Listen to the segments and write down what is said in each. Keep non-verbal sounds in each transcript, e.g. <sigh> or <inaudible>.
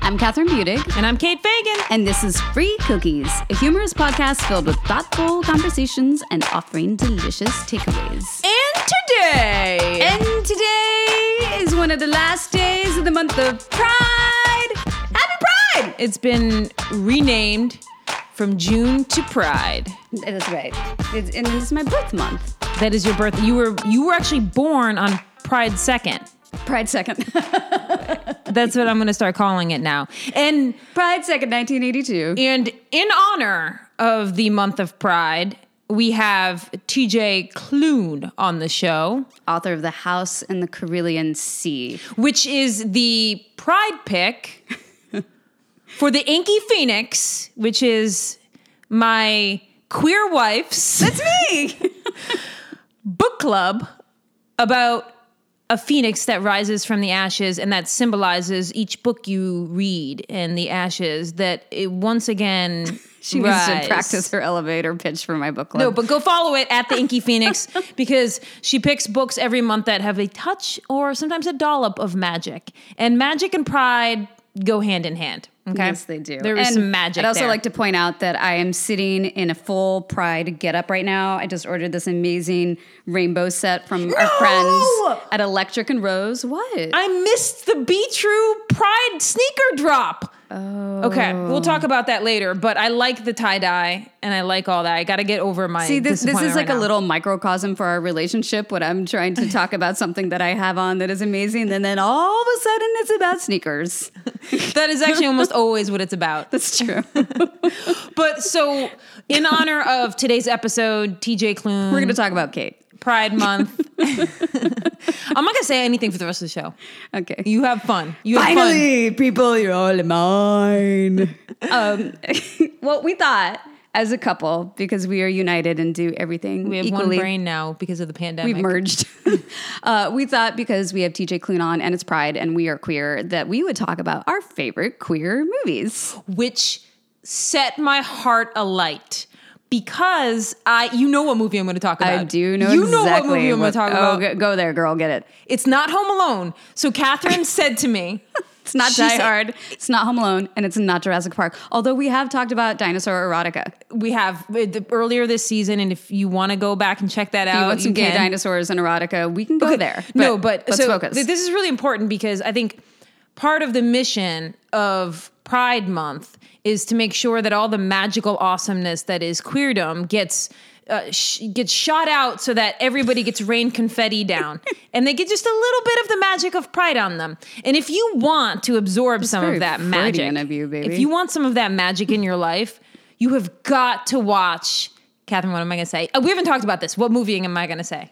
I'm Kathryn Budig, And I'm Kate Fagan. and this is Free Cookies, a humorous podcast filled with thoughtful conversations and offering delicious takeaways. And today, And today is one of the last days of the month of Pride. Happy Pride! it's been renamed from June to Pride. That's right. It's, and this is my birth month. That is your birth. You were you were actually born on Pride second. Pride second. <laughs> That's what I'm going to start calling it now. And Pride second, 1982. and in honor of the month of Pride, we have TJ Klune on the show, Author of The House in the Cerulean Sea. which is the Pride pick <laughs> for the Inky Phoenix, which is my queer wife's. That's me! <laughs> book club about a phoenix that rises from the ashes and that symbolizes each book you read and the ashes that it once again <laughs> She needs to practice her elevator pitch for my book club. No, but go follow it at the Inky Phoenix <laughs> because she picks books every month that have a touch or sometimes a dollop of magic. And magic and pride go hand in hand. Okay. Yes, they do. There is And some magic. I'd also there. like to point out that I am sitting in a full Pride getup right now. I just ordered this amazing rainbow set from our friends at Electric and Rose. What? I missed the Be True Pride sneaker drop. Oh. Okay, we'll talk oh. about that later. But I like the tie dye and I like all that. I got to get over my. See, this, this is like right a little microcosm for our relationship when I'm trying to talk about something that I have on that is amazing. And then all of a sudden it's about sneakers. <laughs> That is actually almost always what it's about. That's true. <laughs> But so, in honor of today's episode, TJ Klune, We're going to talk about Kate. Pride Month. <laughs> <laughs> I'm not gonna say anything for the rest of the show. Okay. You have fun. You have fun. Finally, people, you're all mine. <laughs> um, well, we thought as a couple, because we are united and do everything We have equally. one brain now because of the pandemic. We've merged. uh, we thought because we have TJ Klune on and it's Pride and we are queer that we would talk about our favorite queer movies. which set my heart alight because I, you know what movie I'm going to talk about. I do know You exactly know what movie I'm going to talk oh, about. go, there, girl, get it. It's not Home Alone. So Kathryn <laughs> said to me, It's not Die said- Hard, it's not Home Alone, and it's not Jurassic Park. Although we have talked about dinosaur erotica. we have uh, the, earlier this season, and if you want to go back and check that If you out, want some gay can. dinosaurs and erotica, we can go there. no, but let's so focus. th- this is really important because I think part of the mission of Pride Month is to make sure that all the magical awesomeness that is queerdom gets. Uh, sh- gets shot out so that everybody gets rain confetti down <laughs> and they get just a little bit of the magic of pride on them. And if you want to absorb some of that magic, of you, baby. if you want some of that magic in your life, you have got to watch. Kathryn, what am I going to say? Uh, we haven't talked about this. What movie am I going to say?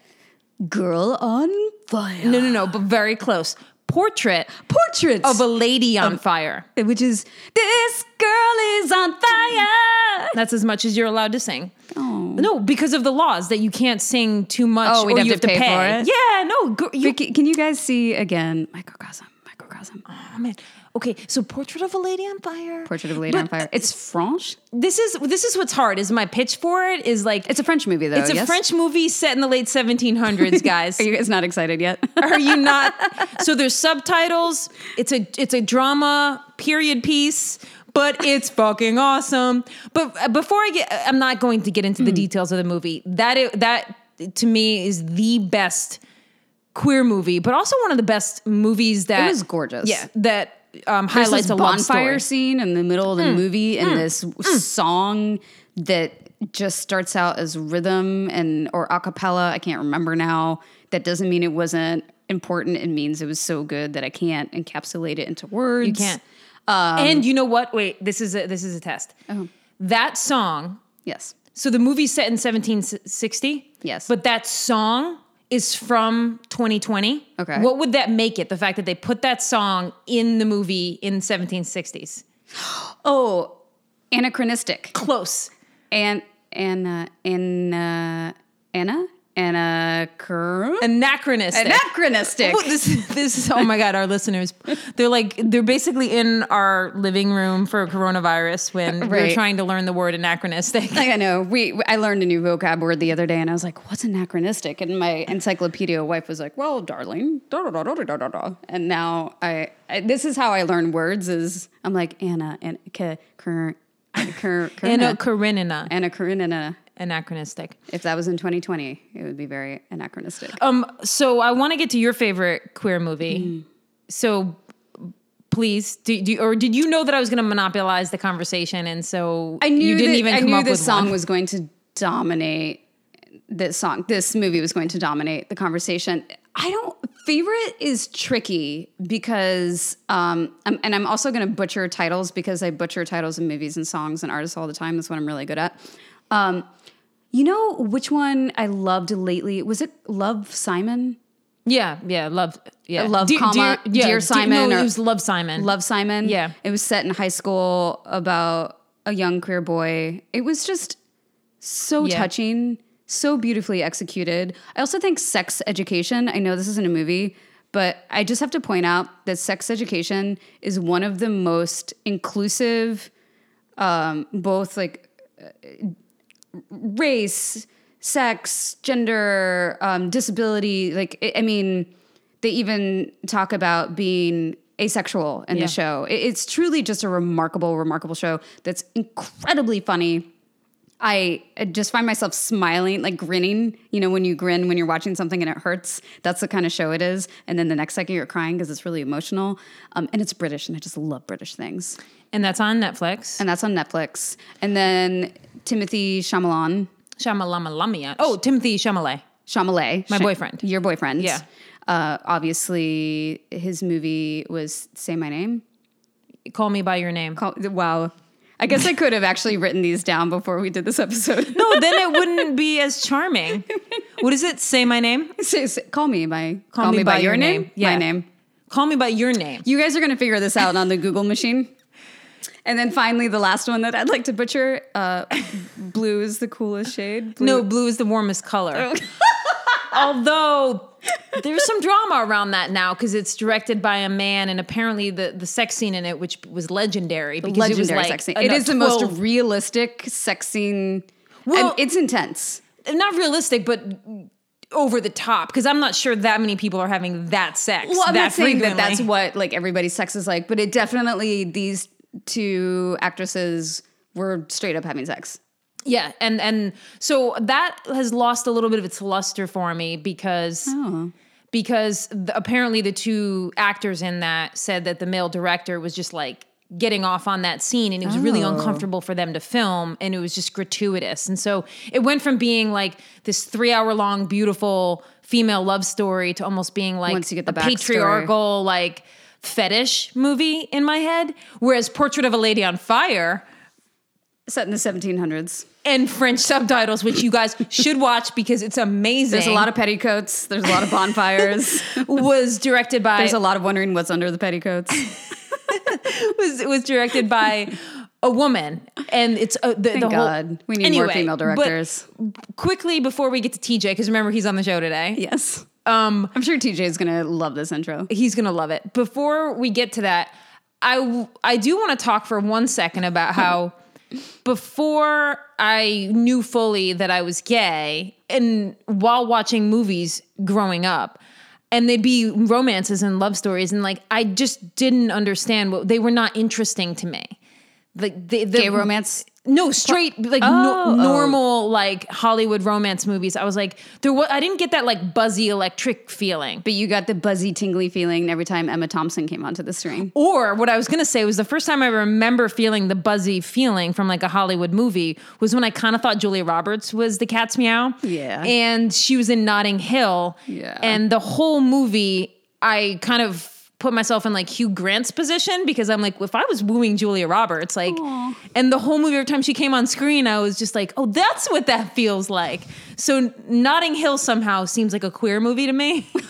Girl on Fire. No, no, no, but very close. Portrait Portraits of a lady on fire. which is this girl is on fire. That's as much as you're allowed to sing. Oh. No, because of the laws that you can't sing too much Oh, we'd have you to pay for it? Yeah, no. You, can you guys see again? Microcosm, microcosm. oh, man. Okay, so Portrait of a Lady on Fire. Portrait of a Lady But on Fire. It's French. This is this is what's hard. Is my pitch for it is like It's a French movie, though. it's a yes? French movie set in the late 1700s, <laughs> guys. Are you guys not excited yet? <laughs> Are you not? <laughs> So there's subtitles. It's a it's a drama period piece, but it's fucking awesome. But uh, before I get, I'm not going to get into the details of the movie. That i- that to me is the best queer movie, but also one of the best movies that was gorgeous. Yeah, that um, highlights a bonfire story. scene in the middle of the movie, and this song that just starts out as rhythm and or a cappella. I can't remember now. That doesn't mean it wasn't important. It means it was so good that I can't encapsulate it into words. You can't. Um, and you know what? Wait, this is a, this is a test. Oh. That song Yes. So the movie's set in 1760. Yes. But that song is from 2020. Okay. What would that make it? The fact that they put that song in the movie in 1760s. <gasps> Oh, anachronistic. Close. And and uh, and uh, Anna anachro- Anachronistic. anachronistic. Well, this, this is oh my god, our listeners. They're like they're basically in our living room for coronavirus when we we're trying to learn the word anachronistic. Like I know, we I learned a new vocab word the other day, and I was like, "What's anachronistic?" And my encyclopedia wife was like, "Well, darling, da da da da da da da." And now I, I this is how I learn words. Is I'm like Anna and K, Ker, Ker, Anna Karenina. Anna Karenina. Anachronistic. If that was in 2020, it would be very anachronistic. Um, so I want to get to your favorite queer movie. Mm. So please, do, do or did you know that I was going to monopolize the conversation, and so I knew you didn't that, even I come knew up this song one. was going to dominate this song. This movie was going to dominate the conversation. I don't favorite is tricky because um I'm, and I'm also going to butcher titles because I butcher titles of movies and songs and artists all the time. That's what I'm really good at. Um you know which one I loved lately? Was it Love Simon? Yeah, yeah, love, yeah, Love, Dear- comma, dear- Dear yeah, Simon no, or- it was Love Simon. Love Simon. Yeah. It was set in high school about a young queer boy. It was just so Yeah. touching, so beautifully executed. I also think Sex Education, I know this isn't a movie, but I just have to point out that Sex Education is one of the most inclusive, um, both like uh, race, sex, gender, um, disability. Like, I- I mean, they even talk about being asexual in Yeah. the show. It's truly just a remarkable, remarkable show that's incredibly funny. I just find myself smiling, like grinning. You know, when you grin when you're watching something and it hurts, that's the kind of show it is. And then the next second you're crying because it's really emotional. Um, and it's British, and I just love British things. and that's on Netflix. And that's on Netflix. And then Timothée Chalamet, Shamalama Oh, Timothée Chalamet. Chalamet, My Sh- boyfriend. your boyfriend. Yeah. Uh, obviously, his movie was "Say My Name." Call me by your name. Call, wow. I guess I could have actually written these down before we did this episode. No, then it <laughs> wouldn't be as charming. What is it? Say my name. Say- say- call me by call, me, by, your name. Yeah. My name. Call me by your name. You guys are going to figure this out on the Google machine. And then finally, the last one that I'd like to butcher: uh, blue is the coolest shade. Blue- No, blue is the warmest color. <laughs> Although there's some drama around that now because it's directed by a man, and apparently the the sex scene in it, which was legendary, because legendary it was like sex scene. It is the most realistic sex scene. Well- and it's intense. not realistic, but over the top. Because I'm not sure that many people are having that sex. Well, I'm not saying that that's what like everybody's sex is like, but it definitely these two actresses were straight up having sex. Yeah, and and so that has lost a little bit of its luster for me because Oh. because the, apparently the two actors in that said that the male director was just like getting off on that scene and it was really Oh. uncomfortable for them to film and it was just gratuitous. And so it went from being like this 3-hour long beautiful female love story to almost being like Once you get the a patriarchal like fetish movie in my head whereas Portrait of a Lady on Fire Set in the 1700s. and French subtitles, which you guys <laughs> should watch because it's amazing. There's a lot of petticoats. There's a lot of <laughs> bonfires. was directed by There's a lot of wondering what's under the petticoats. <laughs> was was directed by a woman, and it's uh, the, Thank the whole. God. We need more female directors. quickly before we get to TJ, because remember he's on the show today. yes. Um, I'm sure TJ is going to love this intro. He's gonna love it. Before we get to that, I I do want to talk for one second about how before I knew fully that I was gay, and while watching movies growing up, and they'd be romances and love stories, and like I just didn't understand what they were not interesting to me. Like the, the Gay romance. No straight oh. like Oh, no, oh. normal like Hollywood romance movies. I was like there was I didn't get that like buzzy electric feeling. But you got the buzzy, tingly feeling every time Emma Thompson came onto the screen. Or what I was gonna say was the first time I remember feeling the buzzy feeling from like a Hollywood movie was when I kind of thought Julia Roberts was the cat's meow. Yeah. And she was in Notting Hill. Yeah. And the whole movie, I kind of put myself in like Hugh Grant's position because I'm like, if I was wooing Julia Roberts, like, and the whole movie, every time she came on screen, I was just like, oh, that's what that feels like. So Notting Hill somehow seems like a queer movie to me. <laughs>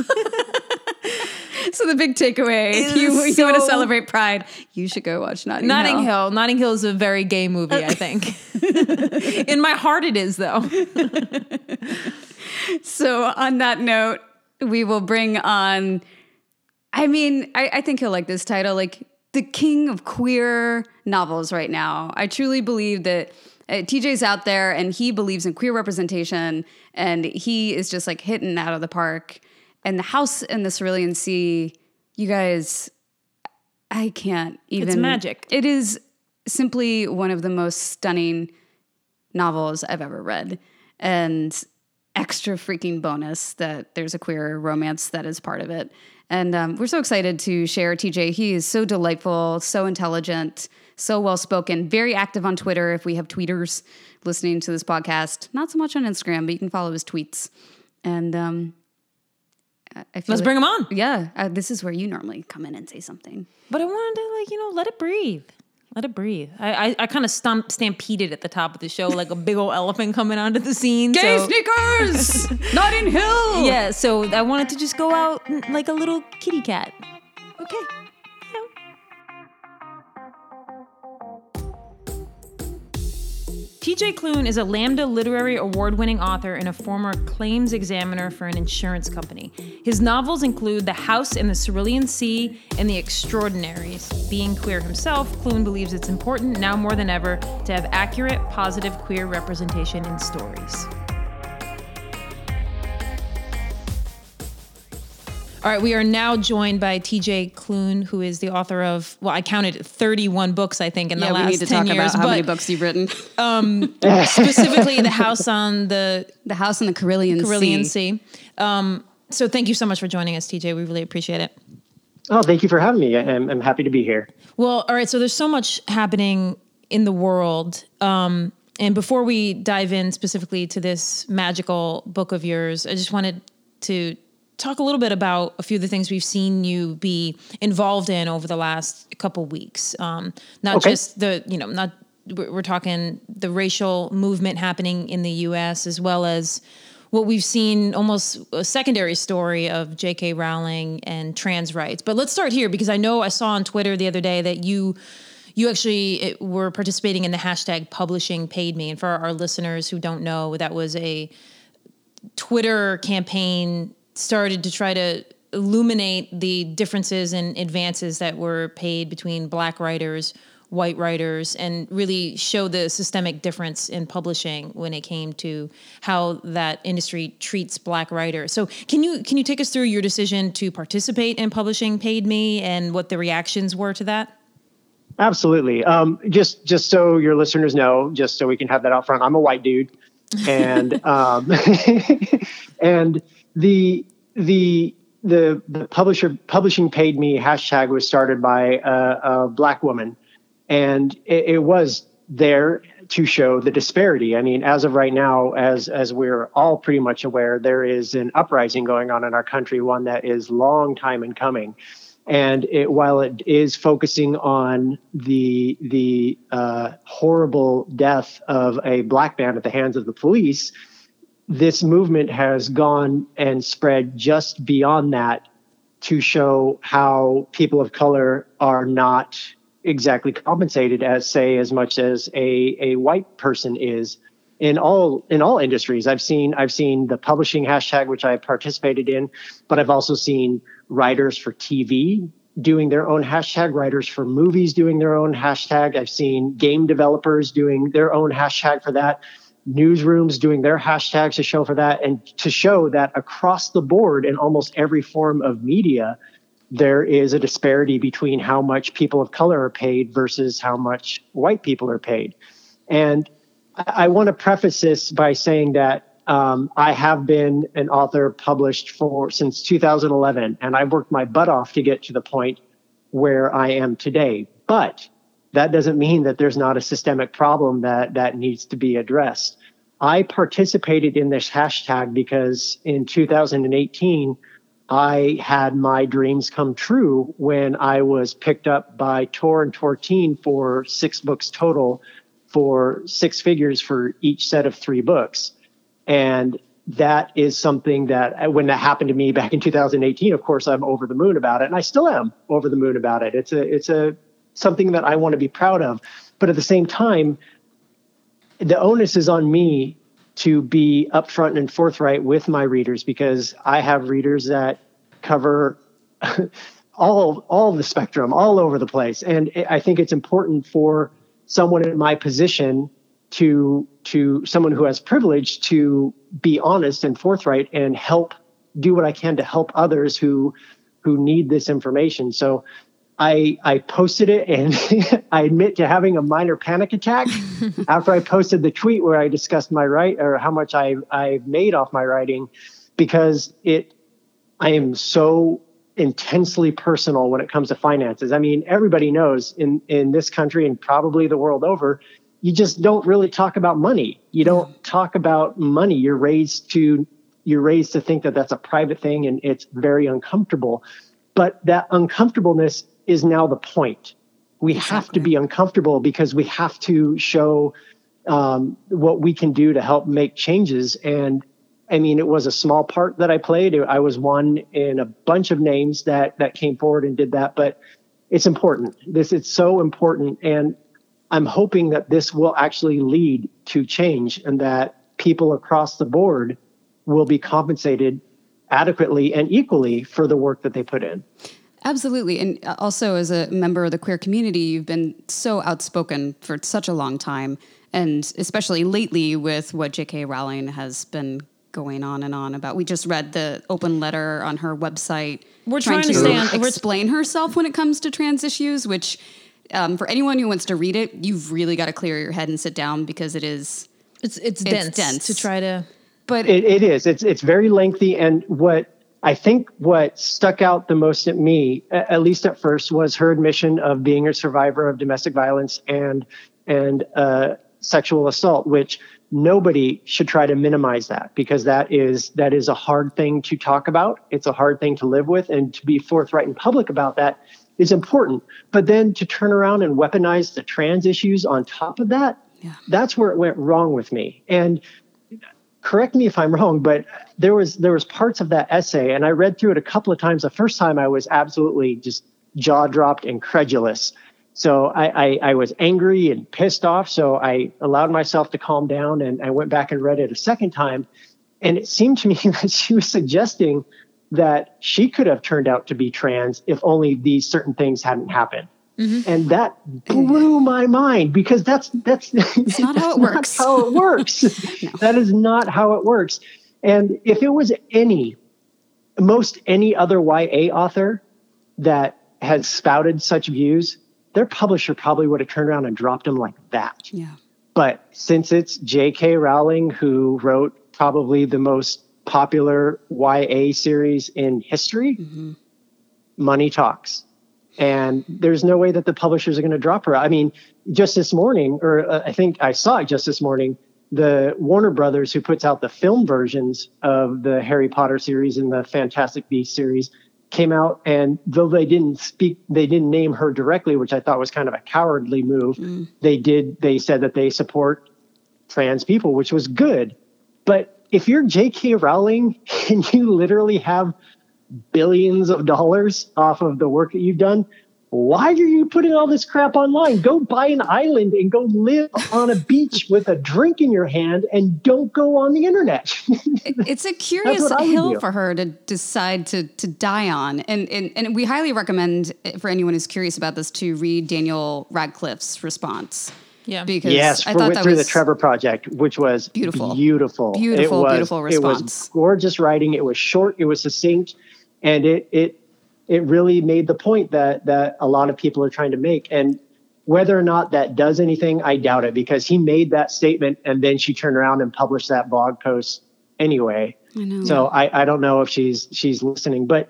So the big takeaway, if you, is you want to celebrate Pride, you should go watch Notting, Notting Hill. Hill. Notting Hill is a very gay movie, I think. <laughs> In my heart, it is though. <laughs> so on that note, we will bring on. I mean, I, I think he'll like this title, like the king of queer novels right now. I truly believe that uh, TJ's out there and he believes in queer representation and he is just like hitting out of the park. And the house in the Cerulean Sea, you guys, I can't even. It's magic. It is simply one of the most stunning novels I've ever read. And extra freaking bonus that there's a queer romance that is part of it. And um, we're so excited to share TJ. He is so delightful, so intelligent, so well spoken, very active on Twitter. If we have tweeters listening to this podcast, not so much on Instagram, but you can follow his tweets. And um, I feel Let's like- bring him on. Yeah, uh, this is where you normally come in and say something. But I wanted to like, you know, let it breathe. Let it breathe. I I, I kind of stump stampeded at the top of the show like a big old elephant coming onto the scene. Gay so- sneakers, <laughs> Notting Hill. Yeah, so I wanted to just go out like a little kitty cat. Okay. TJ Klune is a Lambda Literary Award winning author and a former claims examiner for an insurance company. His novels include The House in the Cerulean Sea and The Extraordinaries. Being queer himself, Klune believes it's important now more than ever to have accurate, positive queer representation in stories. All right, we are now joined by TJ Klune, who is the author of, well, I counted 31 books, I think, in the Yeah, last we need to 10 talk years. about how many books you've written. <laughs> specifically, The House on the <laughs> the House in the Cerulean, Cerulean Sea. Sea. Um, so thank you so much for joining us, TJ. We really appreciate it. Oh, thank you for having me. I'm, I'm happy to be here. Well, all right. So there's so much happening in the world. Um, and before we dive in specifically to this magical book of yours, I just wanted to talk a little bit about a few of the things we've seen you be involved in over the last couple weeks. Um, not Okay. just the, you know, not we're talking the racial movement happening in the U.S. as well as what we've seen almost a secondary story of J.K. Rowling and trans rights. But let's start here because I know I saw on Twitter the other day that you you actually were participating in the hashtag publishing paid me. And for our listeners who don't know, that was a Twitter campaign started to try to illuminate the differences and advances that were paid between black writers, white writers, and really show the systemic difference in publishing when it came to how that industry treats black writers. So can you can you take us through your decision to participate in publishing paid me and what the reactions were to that? Absolutely. Um, just just so your listeners know, just so we can have that out front, I'm a white dude, and <laughs> um, <laughs> and the the the the publisher publishing paid me hashtag was started by a, a black woman, and it, it was there to show the disparity. I mean, as of right now, as as we're all pretty much aware, there is an uprising going on in our country, one that is long time in coming. And it, while it is focusing on the the uh, horrible death of a black man at the hands of the police, this movement has gone and spread just beyond that to show how people of color are not exactly compensated as say as much as a, a white person is in all in all industries. I've seen i've seen the publishing hashtag which i participated in but i've also seen writers for tv doing their own hashtag writers for movies doing their own hashtag. I've seen game developers doing their own hashtag for that newsrooms doing their hashtags to show for that and to show that across the board in almost every form of media there is a disparity between how much people of color are paid versus how much white people are paid. And i, I want to preface this by saying that um, i have been an author published for since 2011 and i've worked my butt off to get to the point where i am today. But that doesn't mean that there's not a systemic problem that that needs to be addressed. I participated in this hashtag because in 2018 I had my dreams come true when I was picked up by Tor and Tor Teen for six books total for six figures for each set of three books. And that is something that uh, when that happened to me back in 2018, of course, I'm over the moon about it. And I still am over the moon about it. It's a, it's a, something that I want to be proud of. But at the same time, the onus is on me to be upfront and forthright with my readers because I have readers that cover <laughs> all all the spectrum, all over the place, and I think it's important for someone in my position to to someone who has privilege to be honest and forthright and help do what I can to help others who who need this information. So I I posted it and <laughs> I admit to having a minor panic attack <laughs> after I posted the tweet where I discussed my write or how much I I made off my writing because it I am so intensely personal when it comes to finances. I mean, everybody knows in in this country and probably the world over, you just don't really talk about money. You don't mm-hmm. talk about money. You're raised to you're raised to think that that's a private thing and it's very uncomfortable. But that uncomfortableness is now the point. We exactly. have to be uncomfortable because we have to show um, what we can do to help make changes. And I mean, it was a small part that I played. I was one in a bunch of names that that came forward and did that. But it's important. This it's so important, and I'm hoping that this will actually lead to change and that people across the board will be compensated adequately and equally for the work that they put in. Absolutely. And also, as a member of the queer community, you've been so outspoken for such a long time. And especially lately with what J.K. Rowling has been going on and on about. We just read the open letter on her website. We're trying, trying to, stand, explain herself when it comes to trans issues, which um, for anyone who wants to read it, you've really got to clear your head and sit down because it is. It's it's, it's dense, dense to try to. But it, it is. It's it's very lengthy, and what I think what stuck out the most at me, at least at first, was her admission of being a survivor of domestic violence and and uh, sexual assault, which nobody should try to minimize that because that is that is a hard thing to talk about. It's a hard thing to live with, and to be forthright in public about that is important. But then to turn around and weaponize the trans issues on top of that, yeah. that's where it went wrong with me. And correct me if I'm wrong, but there was there was parts of that essay, and I read through it a couple of times. The first time I was absolutely just jaw dropped, incredulous. So I, I, I was angry and pissed off. So I allowed myself to calm down, and I went back and read it a second time. And it seemed to me <laughs> that she was suggesting that she could have turned out to be trans if only these certain things hadn't happened. Mm-hmm. And that blew my mind because that's that's, <laughs> that's not how it works. how it works. <laughs> no. That is not how it works. And if it was any most any other YA author that has spouted such views, their publisher probably would have turned around and dropped them like that. Yeah. But since it's J.K. Rowling who wrote probably the most popular YA series in history, mm-hmm. money talks. And there's no way that the publishers are going to drop her. I mean, just this morning, or uh, I think I saw it just this morning, the Warner Brothers, who puts out the film versions of the Harry Potter series and the Fantastic Beasts series, came out and though they didn't speak, they didn't name her directly, which I thought was kind of a cowardly move. Mm. They did, they said that they support trans people, which was good. But if you're J.K. Rowling <laughs> and you literally have billions of dollars off of the work that you've done, why are you putting all this crap online? Go buy an island and go live on a beach <laughs> with a drink in your hand and don't go on the internet. it's a <laughs> curious hill for her to decide to to die on. And, and and we highly recommend eh, for anyone who's curious about this to read Daniel Radcliffe's response. Yeah. Because yes, I thought that through was the Trevor Project, which was beautiful, beautiful, beautiful, was, beautiful response. It was gorgeous writing. It was short. It was succinct, and it it it really made the point that that a lot of people are trying to make. And whether or not that does anything, I doubt it because he made that statement and then she turned around and published that blog post anyway. I know. So I, I don't know if she's she's listening, but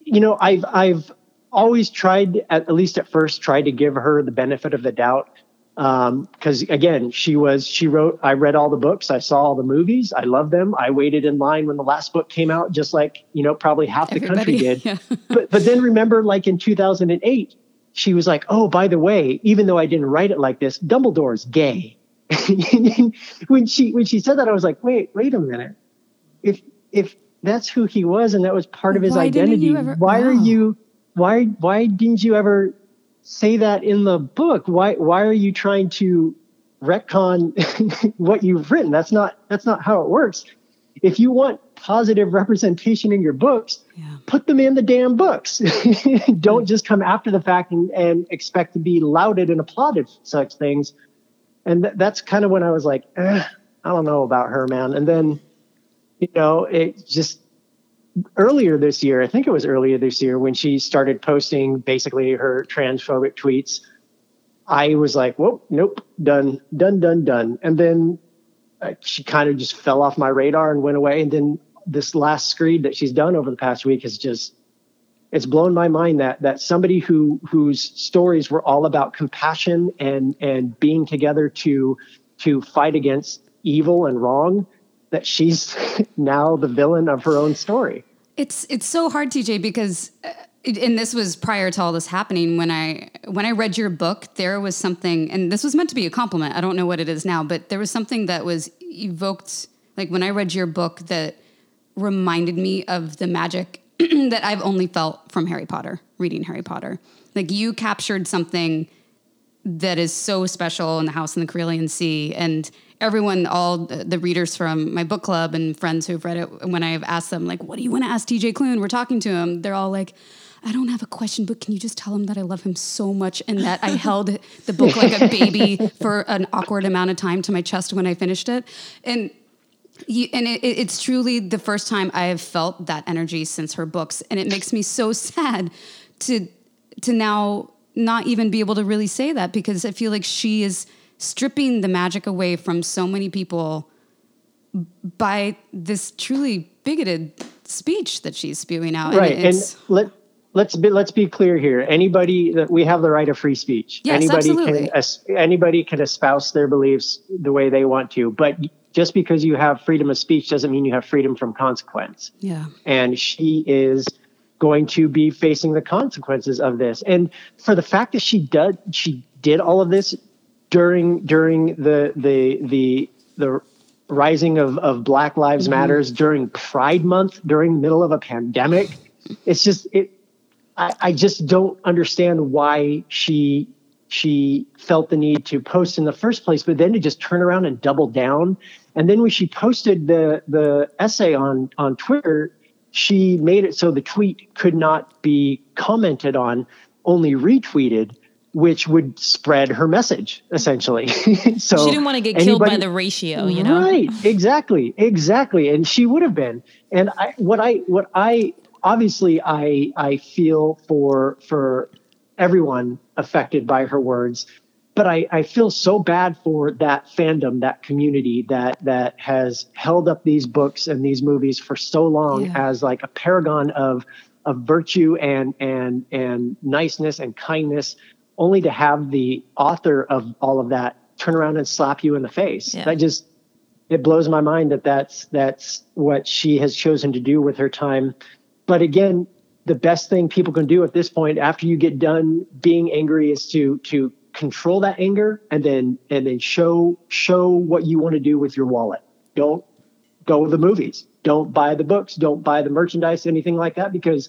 you know, I've I've always tried at, at least at first tried to give her the benefit of the doubt because um, again she was she wrote i read all the books i saw all the movies i love them i waited in line when the last book came out just like you know probably half the Everybody, country did yeah. <laughs> but but then remember like in 2008 she was like oh by the way even though i didn't write it like this dumbledore's gay <laughs> when she when she said that i was like wait wait a minute if if that's who he was and that was part of his why identity ever, why wow. are you why why didn't you ever say that in the book. Why why are you trying to retcon <laughs> what you've written. That's not that's not how it works. If you want positive representation in your books, yeah. put them in the damn books. <laughs> Don't just come after the fact and, and, expect to be lauded and applauded for such things. And th- that's kind of when I was like, eh, I don't know about her, man. And then, you know, it just earlier this year, I think it was earlier this year when she started posting basically her transphobic tweets. I was like, whoa, nope, done, done, done, done. And then uh, she kind of just fell off my radar and went away. And then this last screed that she's done over the past week has just it's blown my mind that that somebody who whose stories were all about compassion and and being together to to fight against evil and wrong that she's <laughs> now the villain of her own story. It's it's so hard, TJ, because uh, and this was prior to all this happening. When I when I read your book, there was something, and this was meant to be a compliment. I don't know what it is now, but there was something that was evoked. Like when I read your book, that reminded me of the magic <clears throat> that I've only felt from Harry Potter, reading Harry Potter. Like you captured something that is so special in the House in the Cerulean Sea, and everyone, all the readers from my book club and friends who've read it, when I've asked them, like, what do you want to ask TJ Klune? We're talking to him. They're all like, I don't have a question, but can you just tell him that I love him so much and that I held the book like a baby <laughs> for an awkward amount of time to my chest when I finished it? And you, and it, it's truly the first time I have felt that energy since her books, and it makes me so <laughs> sad to to now not even be able to really say that because I feel like she is stripping the magic away from so many people by this truly bigoted speech that she's spewing out. Right, and, and let let's be let's be clear here. Anybody that we have the right of free speech. Yes, anybody absolutely. can anybody can espouse their beliefs the way they want to, but just because you have freedom of speech doesn't mean you have freedom from consequence. Yeah. And she is going to be facing the consequences of this. And for the fact that she did she did all of this during during the the the the rising of, of Black Lives mm-hmm. Matters during Pride Month during the middle of a pandemic. It's just it I, I just don't understand why she she felt the need to post in the first place, but then to just turn around and double down. And then when she posted the the essay on on Twitter, she made it so the tweet could not be commented on, only retweeted which would spread her message essentially. <laughs> so she didn't want to get anybody, killed by the ratio, you know? Right, exactly, exactly. And she would have been. And I, what I, what I, obviously, I, I feel for for everyone affected by her words, but I, I feel so bad for that fandom, that community that that has held up these books and these movies for so long yeah. as like a paragon of of virtue and and and niceness and kindness only to have the author of all of that turn around and slap you in the face. Yeah. That just it blows my mind that that's that's what she has chosen to do with her time. But again, the best thing people can do at this point after you get done being angry is to to control that anger and then and then show show what you want to do with your wallet. Don't go to the movies. Don't buy the books. Don't buy the merchandise, anything like that, because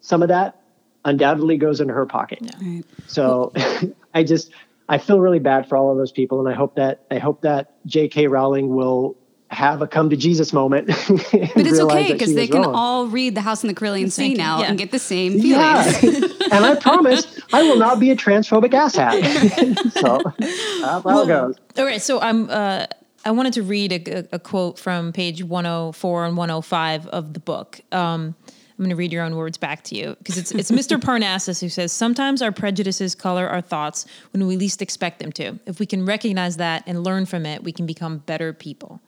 some of that undoubtedly goes into her pocket. Yeah. Right. So <laughs> I just I feel really bad for all of those people, and I hope that I hope that J.K. Rowling will have a come to Jesus moment. <laughs> but it's okay because they can wrong. all read The House in the Cerulean Sea now yeah. and get the same feelings. Yeah. <laughs> and I promise I will not be a transphobic asshat. <laughs> so that's how it goes. All right, so I'm. Uh, I wanted to read a, a, quote from page 104 and 105 of the book. Um, I'm going to read your own words back to you because it's it's Mr. Parnassus who says sometimes our prejudices color our thoughts when we least expect them to. If we can recognize that and learn from it, we can become better people.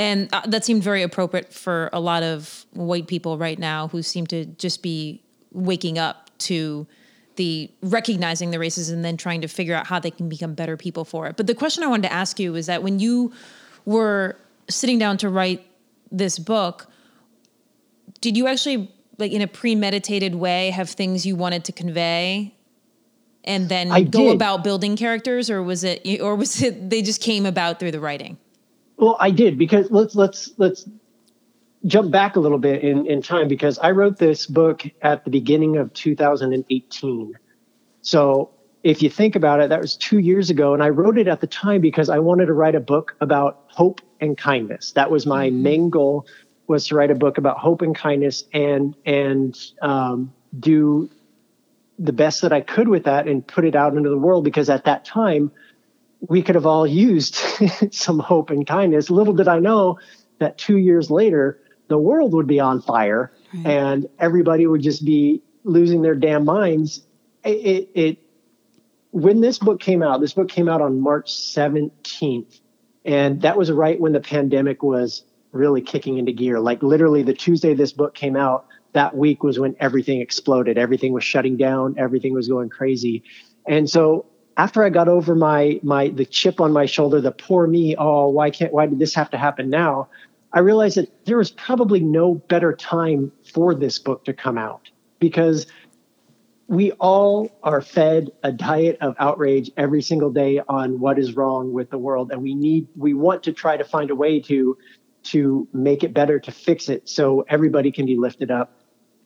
And uh, that seemed very appropriate for a lot of white people right now who seem to just be waking up to the recognizing the racism and then trying to figure out how they can become better people for it. But the question I wanted to ask you is that when you were sitting down to write this book, did you actually like in a premeditated way have things you wanted to convey and then I go did. about building characters or was it or was it they just came about through the writing well i did because let's let's let's jump back a little bit in in time because i wrote this book at the beginning of 2018 so if you think about it, that was two years ago. And I wrote it at the time because I wanted to write a book about hope and kindness. That was my mm-hmm. main goal was to write a book about hope and kindness and, and, um, do the best that I could with that and put it out into the world because at that time we could have all used <laughs> some hope and kindness. Little did I know that two years later, the world would be on fire right. and everybody would just be losing their damn minds. It, it, it, when this book came out, this book came out on March 17th, and that was right when the pandemic was really kicking into gear. Like literally, the Tuesday this book came out, that week was when everything exploded. Everything was shutting down. Everything was going crazy. And so after I got over my my the chip on my shoulder, the poor me, oh, why can't why did this have to happen now? I realized that there was probably no better time for this book to come out because we all are fed a diet of outrage every single day on what is wrong with the world and we need we want to try to find a way to to make it better to fix it so everybody can be lifted up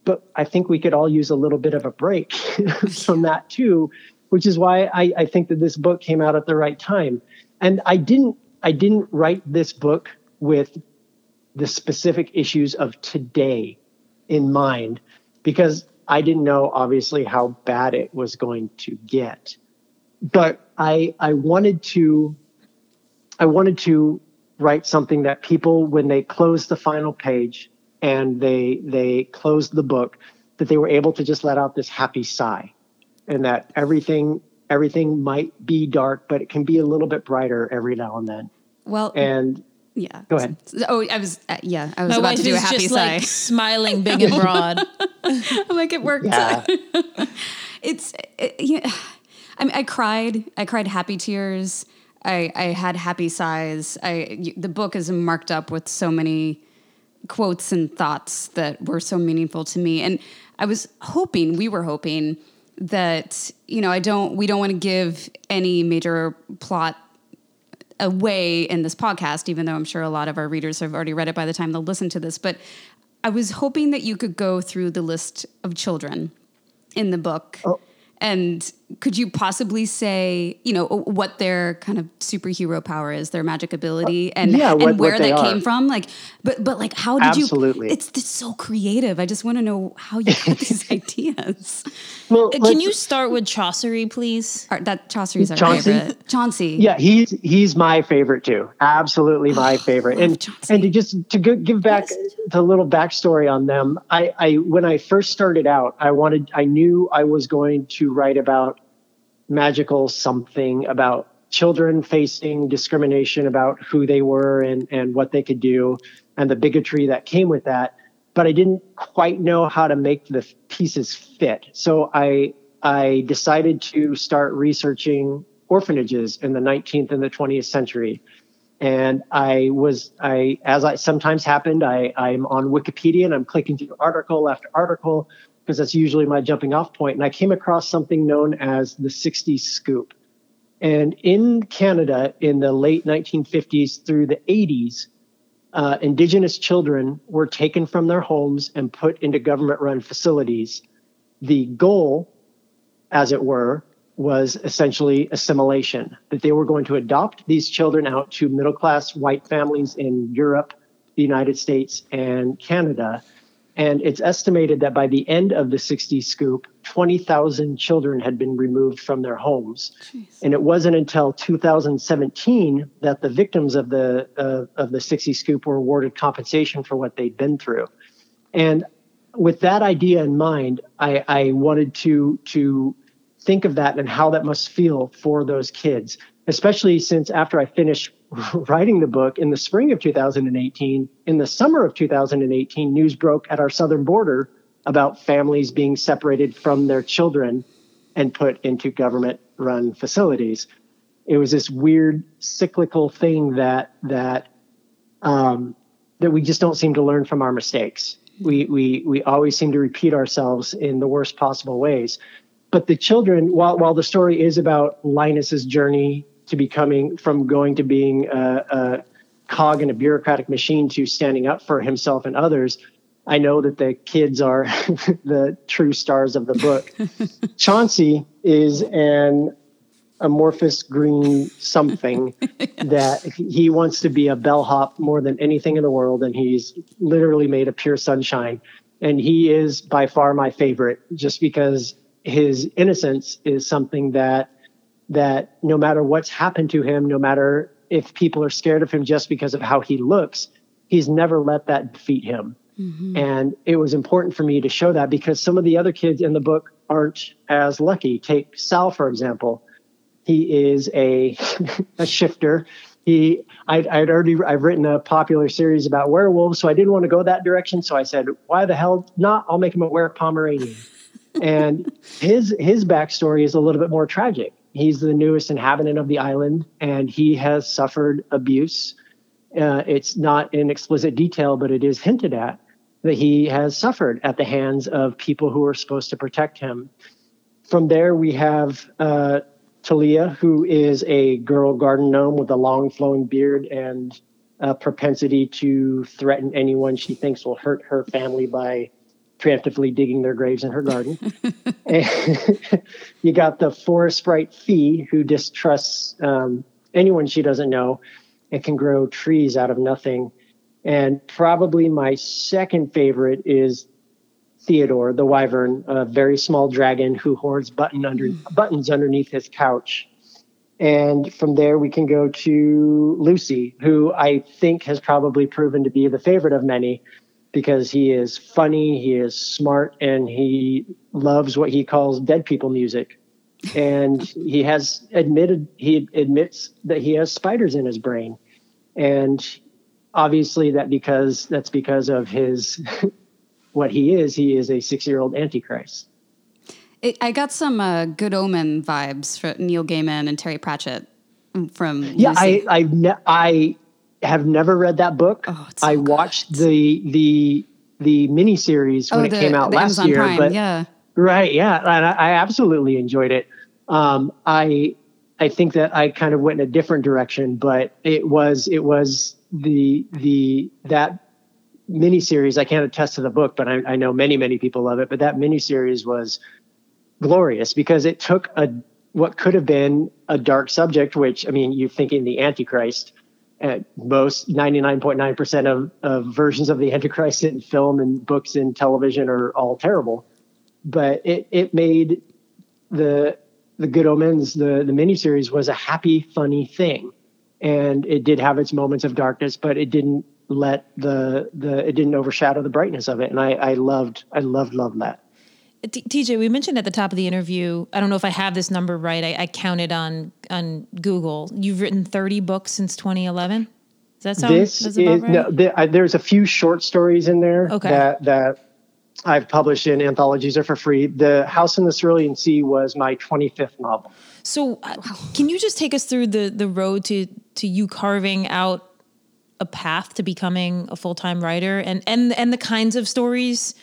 but i think we could all use a little bit of a break <laughs> from that too which is why I, I think that this book came out at the right time and i didn't i didn't write this book with the specific issues of today in mind because I didn't know obviously how bad it was going to get. But I I wanted to I wanted to write something that people when they close the final page and they they closed the book that they were able to just let out this happy sigh and that everything everything might be dark but it can be a little bit brighter every now and then. Well, and yeah. Go ahead. Oh, I was. Uh, yeah, I was My about to do a happy just, sigh. Like, <laughs> smiling big and broad. <laughs> I'm like it worked. Yeah. <laughs> it's. It, yeah. I mean, I cried. I cried happy tears. I, I had happy sighs. I the book is marked up with so many quotes and thoughts that were so meaningful to me, and I was hoping, we were hoping that you know, I don't, we don't want to give any major plot away in this podcast, even though I'm sure a lot of our readers have already read it by the time they'll listen to this. But I was hoping that you could go through the list of children in the book. Oh. And could you possibly say, you know, what their kind of superhero power is, their magic ability, uh, and, yeah, and what, where what that are. came from? Like, but but like, how did Absolutely. you? It's, it's so creative. I just want to know how you got these <laughs> ideas. Well, uh, can you start with Chauncey, please? Our, that Chauncey's our Chauncey? favorite. Chauncey. Yeah, he's he's my favorite too. Absolutely my favorite. And Chauncey. and to just to give back the little backstory on them, I, I when I first started out, I wanted I knew I was going to write about magical something about children facing discrimination about who they were and, and what they could do and the bigotry that came with that. But I didn't quite know how to make the pieces fit. So I, I decided to start researching orphanages in the 19th and the 20th century. And I was, I, as I sometimes happened, I, I'm on Wikipedia and I'm clicking through article after article because that's usually my jumping off point. And I came across something known as the 60s scoop. And in Canada, in the late 1950s through the 80s, uh, Indigenous children were taken from their homes and put into government run facilities. The goal, as it were, was essentially assimilation, that they were going to adopt these children out to middle class white families in Europe, the United States, and Canada and it's estimated that by the end of the 60 scoop, 20,000 children had been removed from their homes. Jeez. And it wasn't until 2017 that the victims of the uh, of the 60 scoop were awarded compensation for what they'd been through. And with that idea in mind, I, I wanted to to think of that and how that must feel for those kids, especially since after I finished <laughs> writing the book in the spring of 2018, in the summer of 2018, news broke at our southern border about families being separated from their children and put into government run facilities. It was this weird cyclical thing that that um, that we just don't seem to learn from our mistakes. We we we always seem to repeat ourselves in the worst possible ways. But the children, while while the story is about Linus's journey to becoming from going to being a, a cog in a bureaucratic machine to standing up for himself and others. I know that the kids are <laughs> the true stars of the book. <laughs> Chauncey is an amorphous green something <laughs> that he wants to be a bellhop more than anything in the world, and he's literally made of pure sunshine. And he is by far my favorite, just because his innocence is something that that no matter what's happened to him, no matter if people are scared of him just because of how he looks, he's never let that defeat him. Mm-hmm. And it was important for me to show that because some of the other kids in the book aren't as lucky. Take Sal, for example. He is a, <laughs> a shifter. He, I'd, I'd already, I've written a popular series about werewolves, so I didn't want to go that direction. So I said, why the hell not? I'll make him a were Pomeranian. <laughs> and his, his backstory is a little bit more tragic. He's the newest inhabitant of the island, and he has suffered abuse. Uh, it's not in explicit detail, but it is hinted at that he has suffered at the hands of people who are supposed to protect him. From there, we have uh, Talia, who is a girl garden gnome with a long flowing beard and a propensity to threaten anyone she thinks will hurt her family by preemptively digging their graves in her garden. <laughs> <laughs> you got the forest sprite Phee, who distrusts um, anyone she doesn't know and can grow trees out of nothing. And probably my second favorite is Theodore, the wyvern, a very small dragon who hoards button under, buttons underneath his couch. And from there, we can go to Lucy, who I think has probably proven to be the favorite of many because he is funny, he is smart, and he loves what he calls dead people music. And <laughs> he has admitted, he admits that he has spiders in his brain. And obviously that because that's because of his <laughs> what he is he is a six year old antichrist it, i got some uh, good omen vibes from neil gaiman and terry pratchett from yeah Lucy. i i ne- i have never read that book oh, so i watched good. the the the miniseries when oh, the, it came out last Amazon year Prime, but yeah right yeah and I, I absolutely enjoyed it um, i I think that I kind of went in a different direction, but it was it was the the that miniseries. I can't attest to the book, but I, I know many many people love it. But that miniseries was glorious because it took a what could have been a dark subject, which I mean, you're thinking the Antichrist. At most 99.9% of, of versions of the Antichrist in film and books and television are all terrible. But it, it made the the Good Omens, the the miniseries was a happy, funny thing, and it did have its moments of darkness, but it didn't let the the it didn't overshadow the brightness of it, and I I loved I loved loved that. TJ, we mentioned at the top of the interview. I don't know if I have this number right. I, I counted on on Google. You've written thirty books since 2011. Does that sound? This is right? no. The, I, there's a few short stories in there okay. that that I've published in anthologies are for free. The House in the Cerulean Sea was my 25th novel. So, uh, can you just take us through the the road to to you carving out a path to becoming a full time writer and and and the kinds of stories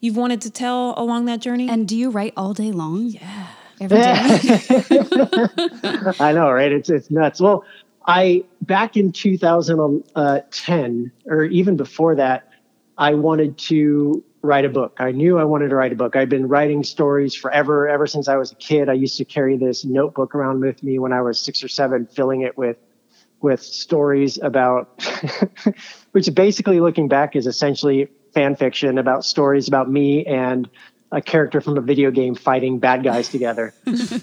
you've wanted to tell along that journey? And do you write all day long? Yeah, every day. <laughs> I know, right? It's it's nuts. Well, I back in 2010 uh, or even before that, I wanted to write a book. I knew I wanted to write a book. I'd been writing stories forever, ever since I was a kid. I used to carry this notebook around with me when I was six or seven, filling it with with stories about <laughs> which basically looking back is essentially fan fiction about stories about me and a character from a video game fighting bad guys <laughs> together.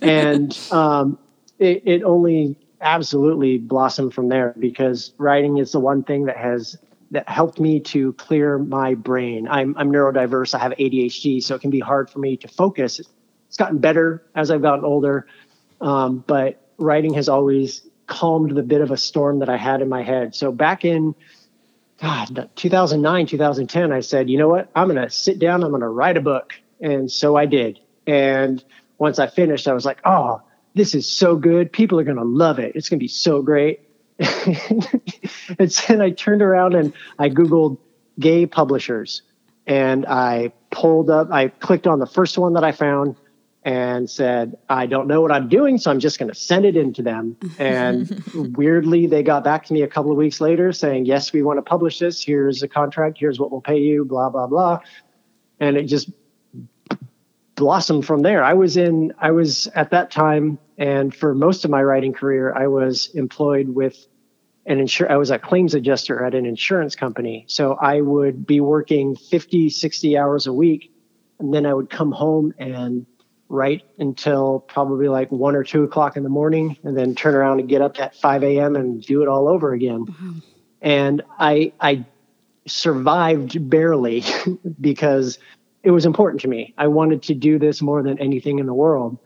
and um, it, it only absolutely blossomed from there because writing is the one thing that has that helped me to clear my brain. I'm, I'm neurodiverse. I have ADHD, so it can be hard for me to focus. It's gotten better as I've gotten older, um, but writing has always calmed the bit of a storm that I had in my head. So back in God, 2009, 2010, I said, you know what? I'm going to sit down. I'm going to write a book. And so I did. And once I finished, I was like, oh, this is so good. People are going to love it. It's going to be so great. <laughs> and then I turned around and I Googled gay publishers and I pulled up, I clicked on the first one that I found and said, I don't know what I'm doing, so I'm just going to send it in to them. And <laughs> weirdly, they got back to me a couple of weeks later saying, Yes, we want to publish this. Here's a contract. Here's what we'll pay you, blah, blah, blah. And it just blossomed from there. I was in, I was at that time, and for most of my writing career, I was employed with an insur. I was a claims adjuster at an insurance company. So I would be working 50, 60 hours a week. And then I would come home and write until probably like one or two o'clock in the morning and then turn around and get up at 5 a.m. and do it all over again. And I, I survived barely <laughs> because it was important to me. I wanted to do this more than anything in the world.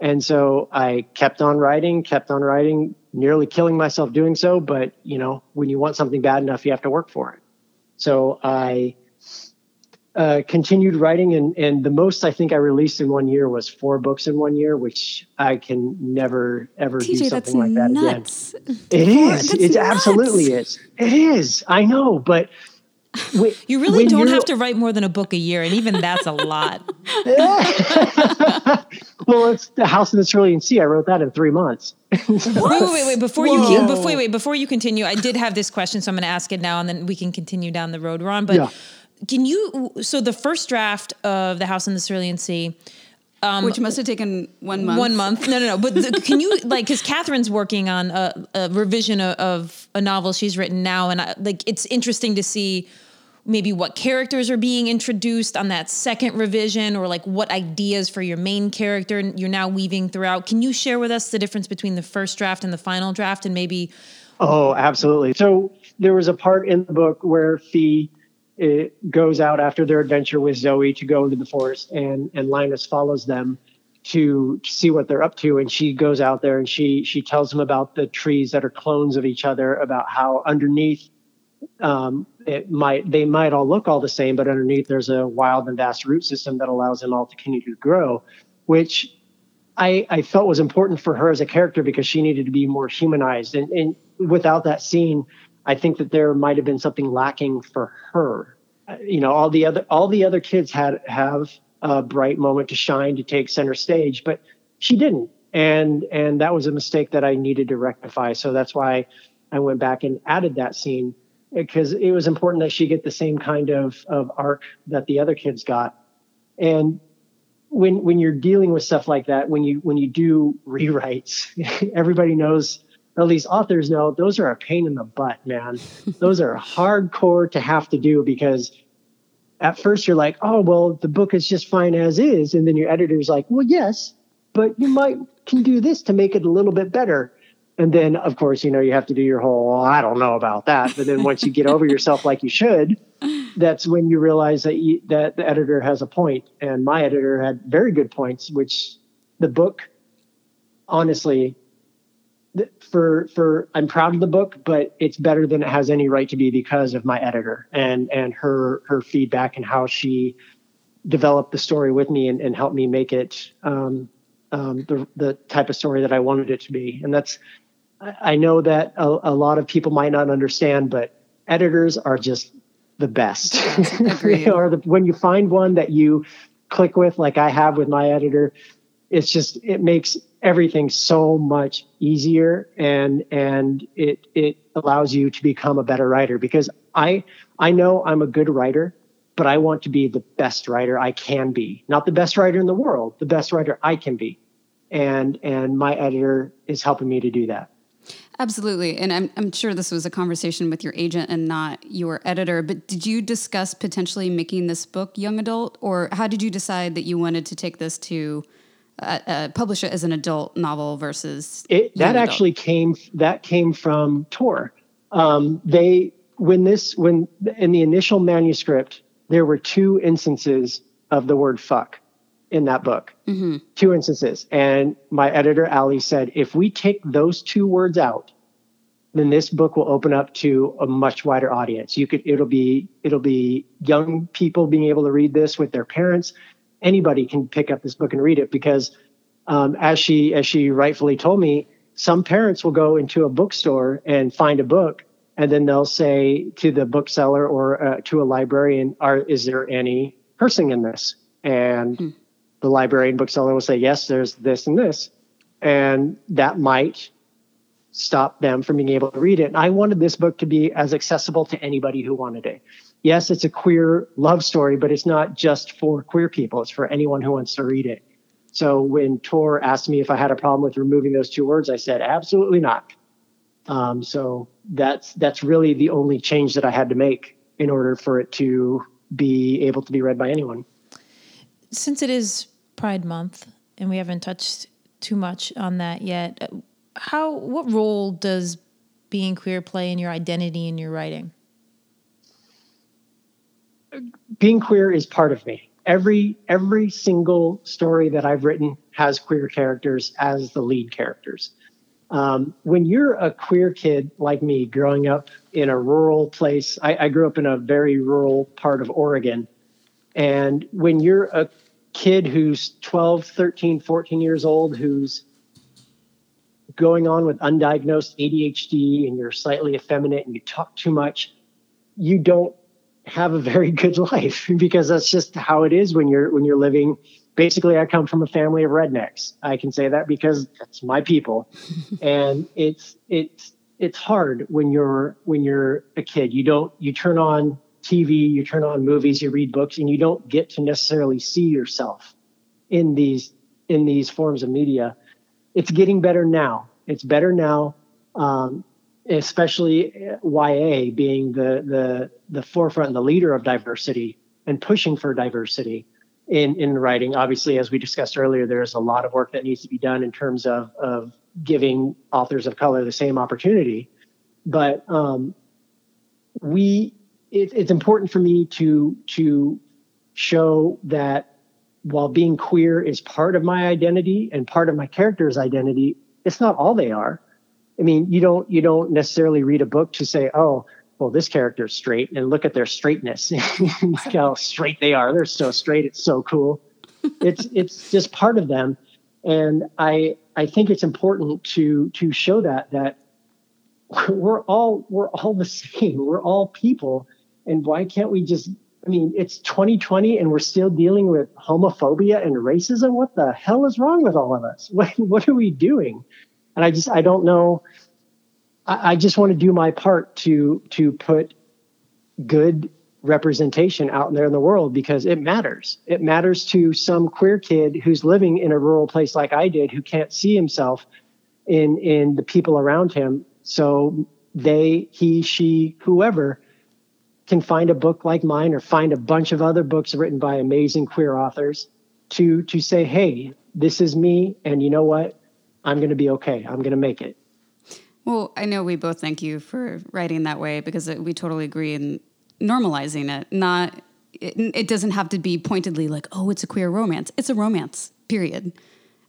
And so I kept on writing, kept on writing, nearly killing myself doing so. But, you know, when you want something bad enough, you have to work for it. So I uh, continued writing, and, and the most I think I released in one year was four books in one year, which I can never, ever TJ, do something like that nuts. again. It is. It absolutely is. It is. I know, but <laughs> you really don't have to write more than a book a year, and even that's a lot. <laughs> <laughs> well, it's the House in the Cerulean Sea. I wrote that in three months. wait, wait, wait! Before Whoa. you before wait, wait, before you continue, I did have this question, so I'm going to ask it now, and then we can continue down the road we're. But yeah. Can you? So the first draft of the House in the Cerulean Sea. Um, Which must have taken one month. One month. No, no, no. But the, <laughs> can you like because Kathryn's working on a, a revision of, of, a novel she's written now, and I, like it's interesting to see maybe what characters are being introduced on that second revision, or like what ideas for your main character you're now weaving throughout. Can you share with us the difference between the first draft and the final draft, and maybe? Oh, absolutely. So there was a part in the book where Phee it goes out after their adventure with Zoe to go into the forest, and and Linus follows them to see what they're up to. And she goes out there and she she tells them about the trees that are clones of each other, about how underneath um, it might they might all look all the same, but underneath there's a wild and vast root system that allows them all to continue to grow, which I, I felt was important for her as a character because she needed to be more humanized. And, and without that scene, I think that there might have been something lacking for her. Uh, you know, all the other all the other kids had have a bright moment to shine to take center stage, but she didn't, and and that was a mistake that I needed to rectify. So that's why I went back and added that scene because it was important that she get the same kind of of arc that the other kids got. And when when you're dealing with stuff like that, when you when you do <laughs> rewrites, everybody knows least authors know those are a pain in the butt, man. those are hardcore to have to do because at first you're like, oh, well, the book is just fine as is. And then your editor's like, well, yes, but you might can do this to make it a little bit better. And then, of course, you know, you have to do your whole, I don't know about that. But then once you get over yourself like you should, that's when you realize that, you, that the editor has a point. And my editor had very good points, which the book, honestly, for for I'm proud of the book, but it's better than it has any right to be because of my editor and and her her feedback and how she developed the story with me and, and helped me make it um, um, the the type of story that I wanted it to be. And that's I know that a, a lot of people might not understand, but editors are just the best. or <laughs> the, when you find one that you click with, like I have with my editor, it's just it makes everything so much easier and and it it allows you to become a better writer because I I know I'm a good writer, but I want to be the best writer I can be. Not the best writer in the world, the best writer I can be. And and my editor is helping me to do that. Absolutely. And I'm, I'm sure this was a conversation with your agent and not your editor, but did you discuss potentially making this book young adult? Or how did you decide that you wanted to take this to uh, uh, publish it as an adult novel versus it, that adult. actually came that came from Tor. Um, they when this when in the initial manuscript there were two instances of the word fuck in that book, mm-hmm. two instances, and my editor Ali said if we take those two words out, then this book will open up to a much wider audience. You could it'll be it'll be young people being able to read this with their parents anybody can pick up this book and read it because um, as she as she rightfully told me some parents will go into a bookstore and find a book and then they'll say to the bookseller or uh, to a librarian are is there any cursing in this and hmm. the librarian bookseller will say yes there's this and this and that might stop them from being able to read it. And I wanted this book to be as accessible to anybody who wanted it. Yes, it's a queer love story, but it's not just for queer people. It's for anyone who wants to read it. So when Tor asked me if I had a problem with removing those two words, I said absolutely not. Um, so that's that's really the only change that I had to make in order for it to be able to be read by anyone. Since it is Pride Month, and we haven't touched too much on that yet, how what role does being queer play in your identity and your writing? Being queer is part of me every every single story that I've written has queer characters as the lead characters. Um, when you're a queer kid like me, growing up in a rural place, I, I grew up in a very rural part of Oregon. And when you're a kid who's 12, 13, 14 years old, who's going on with undiagnosed ADHD and you're slightly effeminate and you talk too much, you don't have a very <laughs> good life because that's just how it is when you're when you're living. Basically i come from a family of rednecks. I can say that because that's my people. <laughs> And it's it's it's hard when you're when you're a kid. You don't you turn on tv you turn on movies you read books and you don't get to necessarily see yourself in these in these forms of media. It's getting better now. It's better now. Um, especially YA being the the the forefront and the leader of diversity and pushing for diversity in in writing. Obviously, as we discussed earlier, there's a lot of work that needs to be done in terms of of giving authors of color the same opportunity. But um, we it, it's important for me to to show that while being queer is part of my identity and part of my character's identity, it's not all they are I mean, you don't you don't necessarily read a book to say, oh, well, this character is straight, and look at their straightness. <laughs> look how straight they are. They're so straight. It's so cool. <laughs> It's it's just part of them, and I I think it's important to to show that that we're all we're all the <laughs> same. We're all people, and why can't we just? I mean, it's 2020 and we're still dealing with homophobia and racism. What the hell is wrong with all of us? What what are we doing? And I just I don't know. I, I just want to do my part to to put good representation out there in the world because it matters. It matters to some queer kid who's living in a rural place like I did who can't see himself in in the people around him. So they, he, she, whoever can find a book like mine or find a bunch of other books written by amazing queer authors to to say, "Hey, this is me and you know what? I'm going to be okay. I'm going to make it. Well, I know we both thank you for writing that way because we totally agree in normalizing it. Not it, it, doesn't have to be pointedly like, oh, it's a queer romance. It's a romance. Period.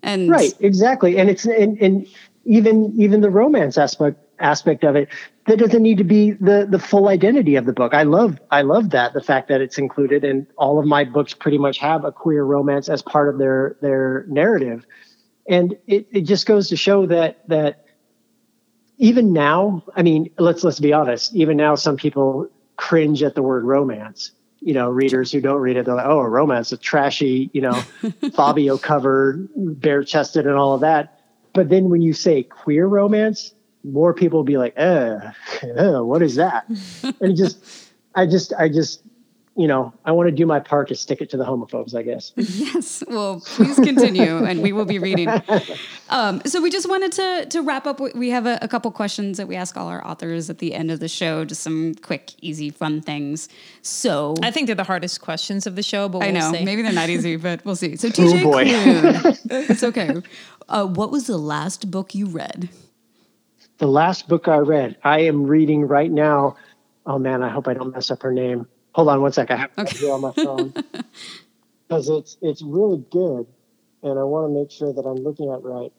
And right, exactly. And it's and, and even even the romance aspect aspect of it that doesn't need to be the the full identity of the book. I love I love that the fact that it's included and all of my books pretty much have a queer romance as part of their their narrative and it, it just goes to show that that even now i mean let's let's be honest even now some people cringe at the word romance. You know readers who don't read it they're like oh a romance a trashy you know <laughs> fabio cover bare chested and all of that. But then when you say queer romance more people will be like eh, eh <laughs> what is that? <laughs> And just i just i just you know, I want to do my part to stick it to the homophobes, I guess. <laughs> Yes. Well, please continue, and we will be reading. <laughs> Um, so we just wanted to to wrap up. We have a, a, couple questions that we ask all our authors at the end of the show. Just some quick, easy, fun things. So I think they're the hardest questions of the show, but we'll I know see. maybe they're not easy, <laughs> but we'll see. So TJ, oh boy. it's okay. Uh, what was the last book you read? The last book I read, I am reading right now. Oh man, I hope I don't mess up her name. Hold on one sec. I have to okay. on my phone <laughs> because it's it's really good, and I want to make sure that I'm looking at right.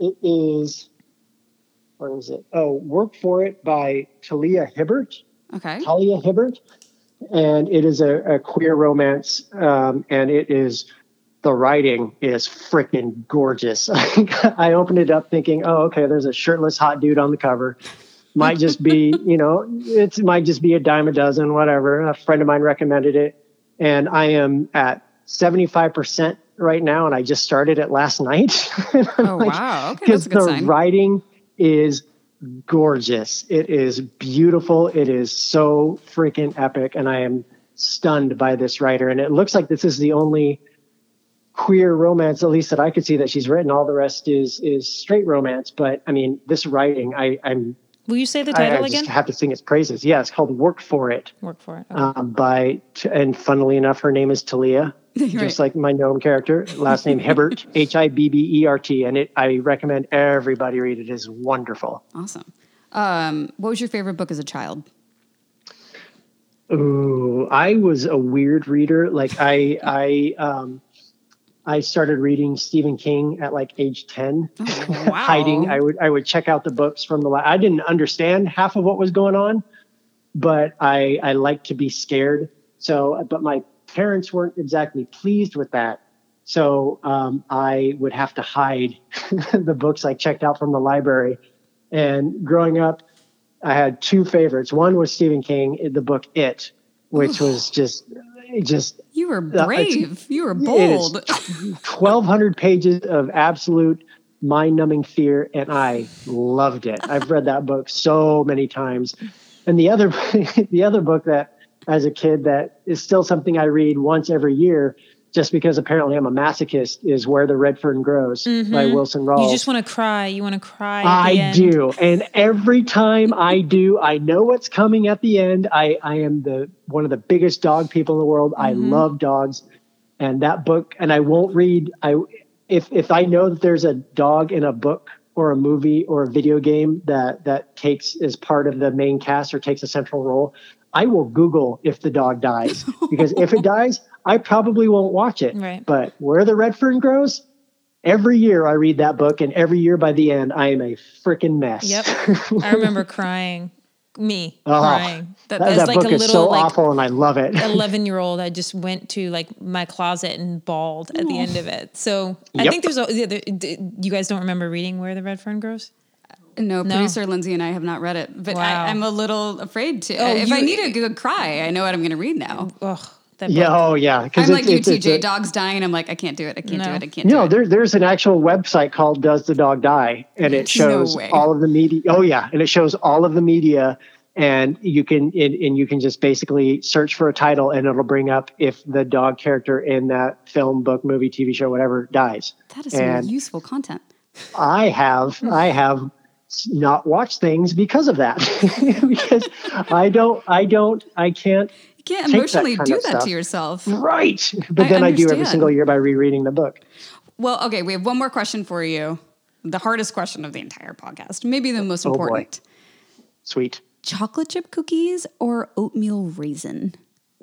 It is. Where is it? Oh, Work for It by Talia Hibbert. Okay. Talia Hibbert, and it is a, a queer romance, um, and it is the writing is freaking gorgeous. <laughs> I opened it up thinking, oh, okay, there's a shirtless hot dude on the cover might just be, you know, it might just be a dime a dozen, whatever. A friend of mine recommended it. And I am at 75% right now. And I just started it last night. <laughs> oh, like, wow. Okay. Good the sign. writing, is gorgeous. It is beautiful. It is so freaking epic. And I am stunned by this writer. And it looks like this is the only queer romance, at least that I could see that she's written. All the rest is is straight romance. But I mean, this writing, I, I'm Will you say the I, title I again? just have to sing its praises. Yeah, it's called Work for It. Work for it. Okay. Um, by and funnily enough, her name is Talia, <laughs> just like my gnome character. Last name Hibbert, <laughs> H I B B E R T, and it. I recommend everybody read it. It's wonderful. Awesome. Um, what was your favorite book as a child? Ooh, I was a weird reader. Like I, I, um, I started reading Stephen King at like age ten, <laughs> wow. hiding. I would I would check out the books from the. I didn't understand half of what was going on, but I I liked to be scared. So, but my parents weren't exactly pleased with that. So um, I would have to hide <laughs> the books I checked out from the library. And growing up, I had two favorites. One was Stephen King, the book It, which was just just You were Uh, brave. you were bold. 1200 pages of absolute mind-numbing fear and i loved it i've read that book so many times and the other <laughs> the other book that as a kid that is still something i read once every year just because apparently i'm a masochist is where the red fern grows by wilson rawls Mm-hmm. you just want to cry. You want to cry. I end. do. And every time I <laughs> do, I know what's coming at the end. I, I am the one of the biggest dog people in the world. I Mm-hmm. love dogs. And that book, and I won't read I if if I know that there's a dog in a book or a movie or a video game that that takes as part of the main cast or takes a central role, I will Google if the dog dies. <laughs> Because if it dies, I probably won't watch it. Right. But where the red fern grows, every year I read that book, and every year by the end, I am a freaking mess. Yep. <laughs> I remember crying. Me Oh, crying. that, As that like book a is little so like awful, and I love it. <laughs> 11 year old i just went to like my closet and bawled at the end of it so i Yep. think there's a yeah, there- d- you guys don't remember reading where the red fern grows no, producer Lindsay and I have not read it, but Wow. I, I'm a little afraid to. Oh, if I need a good cry, I know what I'm going to read now. ugh that yeah, book. oh yeah. I'm Because like you, TJ. Dogs dying. I'm like, I can't do it. I can't do it. I can't do No, it. there, there's an actual website called "Does the Dog Die?" and it <laughs> shows way. all of the media. Oh yeah, and it shows all of the media, and you can and, and you can just basically search for a title, and it'll bring up if the dog character in that film, book, movie, TV show, whatever dies. That is some and useful content. I have <laughs> I have not watched things because of that <laughs> because I don't I don't I can't You can't Take that emotionally do that stuff. to yourself. right but I then I do every single year by rereading the book. Well, okay, we have one more question for you. The hardest question of the entire podcast, maybe the most Oh, boy. important. Sweet. Chocolate chip cookies or oatmeal raisin?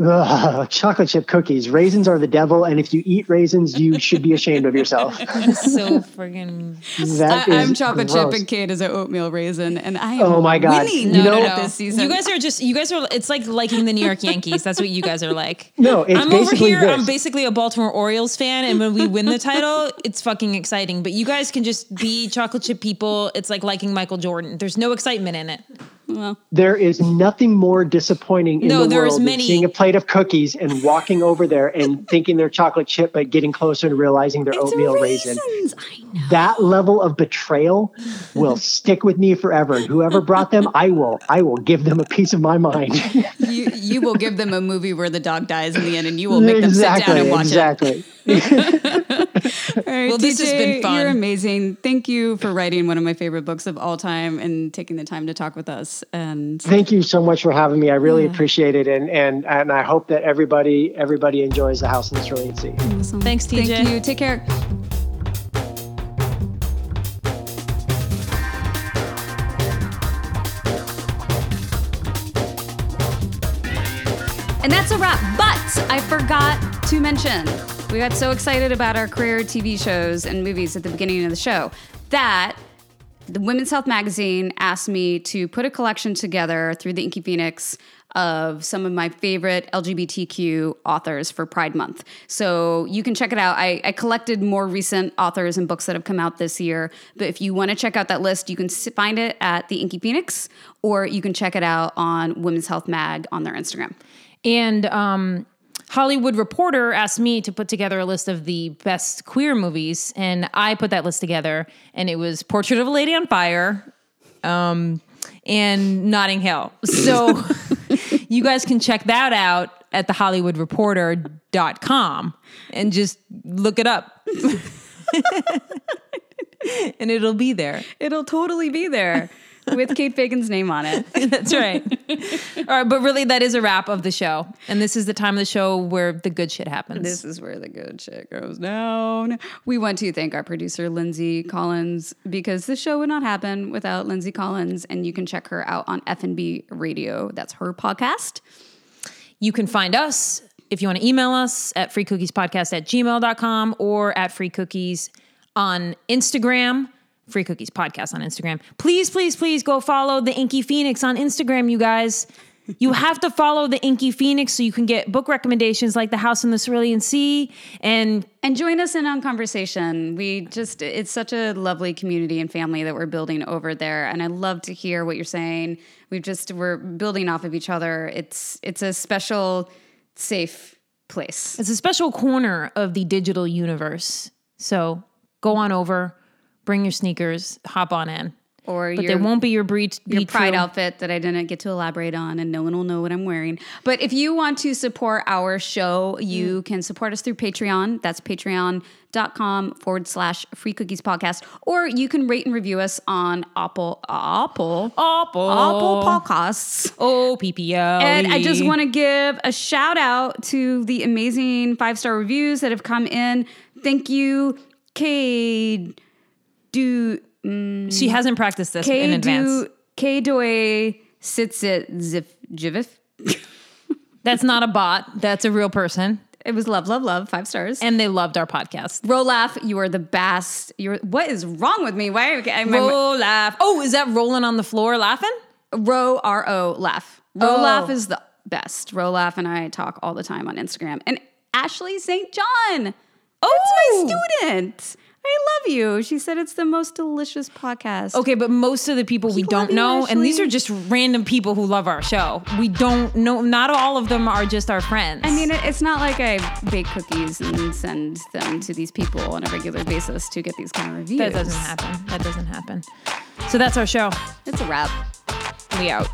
Ugh, chocolate chip cookies. Raisins are the devil, and if you eat raisins, you should be ashamed of yourself. <laughs> It's so friggin' That I, I'm chocolate gross. chip and Kate is an oatmeal raisin, and I am Oh my God. winning You no, know- no, this season. You guys are just you guys are it's like liking the New York Yankees. That's what you guys are like. No, it's I'm over here. this. I'm basically a Baltimore Orioles fan, and when we win the title, it's fucking exciting. But you guys can just be chocolate chip people. It's like liking Michael Jordan. There's no excitement in it. Well, There is nothing more disappointing in No, the world than seeing a plate of cookies and walking over there and <laughs> thinking they're chocolate chip, but getting closer and realizing they're it's oatmeal raisin. raisins. Know. That level of betrayal will <laughs> stick with me forever. And whoever brought them, I will, I will give them a piece of my mind. <laughs> You you will give them a movie where the dog dies in the end, and you will make them sit down and watch exactly. it. All <laughs> right, Well, this has been fun. You're amazing. Thank you for writing one of my favorite books of all time and taking the time to talk with us. And Thank you so much for having me. I really appreciate it, and and and I hope that everybody everybody enjoys the House in the Cerulean Sea. awesome. Thanks, TJ. Thank you. Take care. And that's a wrap. But I forgot to mention, we got so excited about our career TV shows and movies at the beginning of the show that the Women's Health magazine asked me to put a collection together through the Inky Phoenix of some of my favorite LGBTQ authors for Pride Month. So you can check it out. I, I collected more recent authors and books that have come out this year. But if you want to check out that list, you can find it at the Inky Phoenix or you can check it out on Women's Health Mag on their Instagram. And um, Hollywood Reporter asked me to put together a list of the best queer movies, and I put that list together. And it was Portrait of a Lady on Fire, um, and Notting Hill. So <laughs> you guys can check that out at thehollywoodreporter.com and just look it up. <laughs> and it'll be there. It'll totally be there with Kate Bacon's name on it. <laughs> That's right. <laughs> All right, but really, that is a wrap of the show. And this is the time of the show where the good shit happens. This is where the good shit goes down. We want to thank our producer, Lindsay Collins, because this show would not happen without Lindsay Collins. And you can check her out on F&B Radio. That's her podcast. You can find us if you want to email us at freecookies.podcast at gmail.com or at freecookies on Instagram. Free Cookies Podcast on Instagram. Please, please, please go follow the Inky Phoenix on Instagram, you guys. You <laughs> have to follow the Inky Phoenix so you can get book recommendations like The House in the Cerulean Sea and And join us in on conversation. We just, it's such a lovely community and family that we're building over there. And I love to hear what you're saying. We've just, we're building off of each other. It's, it's a special, safe place. it's a special corner of the digital universe. So go on over, bring your sneakers, hop on in. Or But your, they won't be your breach your be pride true. outfit that I didn't get to elaborate on, and no one will know what I'm wearing. But if you want to support our show, you Mm. can support us through Patreon. That's patreon.com forward slash free cookies podcast. Or you can rate and review us on Apple, Apple, Apple. Apple Podcasts. Oh, PPL. And I just want to give a shout out to the amazing five star reviews that have come in. Thank you, Cade. Do She mm, hasn't practiced this K in advance. do K doy sits at zif jivif. <laughs> That's not a bot. That's a real person. It was love, love, love, five stars. And they loved our podcast. Laugh, you are the best. You're what is wrong with me? Why am Roll. Oh, is that rolling on the floor laughing? Ro R O laugh? Row Oh. is the best. Row laugh and I talk all the time on Instagram. And Ashley St. John. Oh, that's my student. I love you. She said it's the most delicious podcast. Okay, but most of the people we don't know, and these are just random people who love our show. We don't know, not all of them are just our friends. I mean, it's not like I bake cookies and send them to these people on a regular basis to get these kind of reviews. that doesn't happen. That doesn't happen. So that's our show. It's a wrap. We out.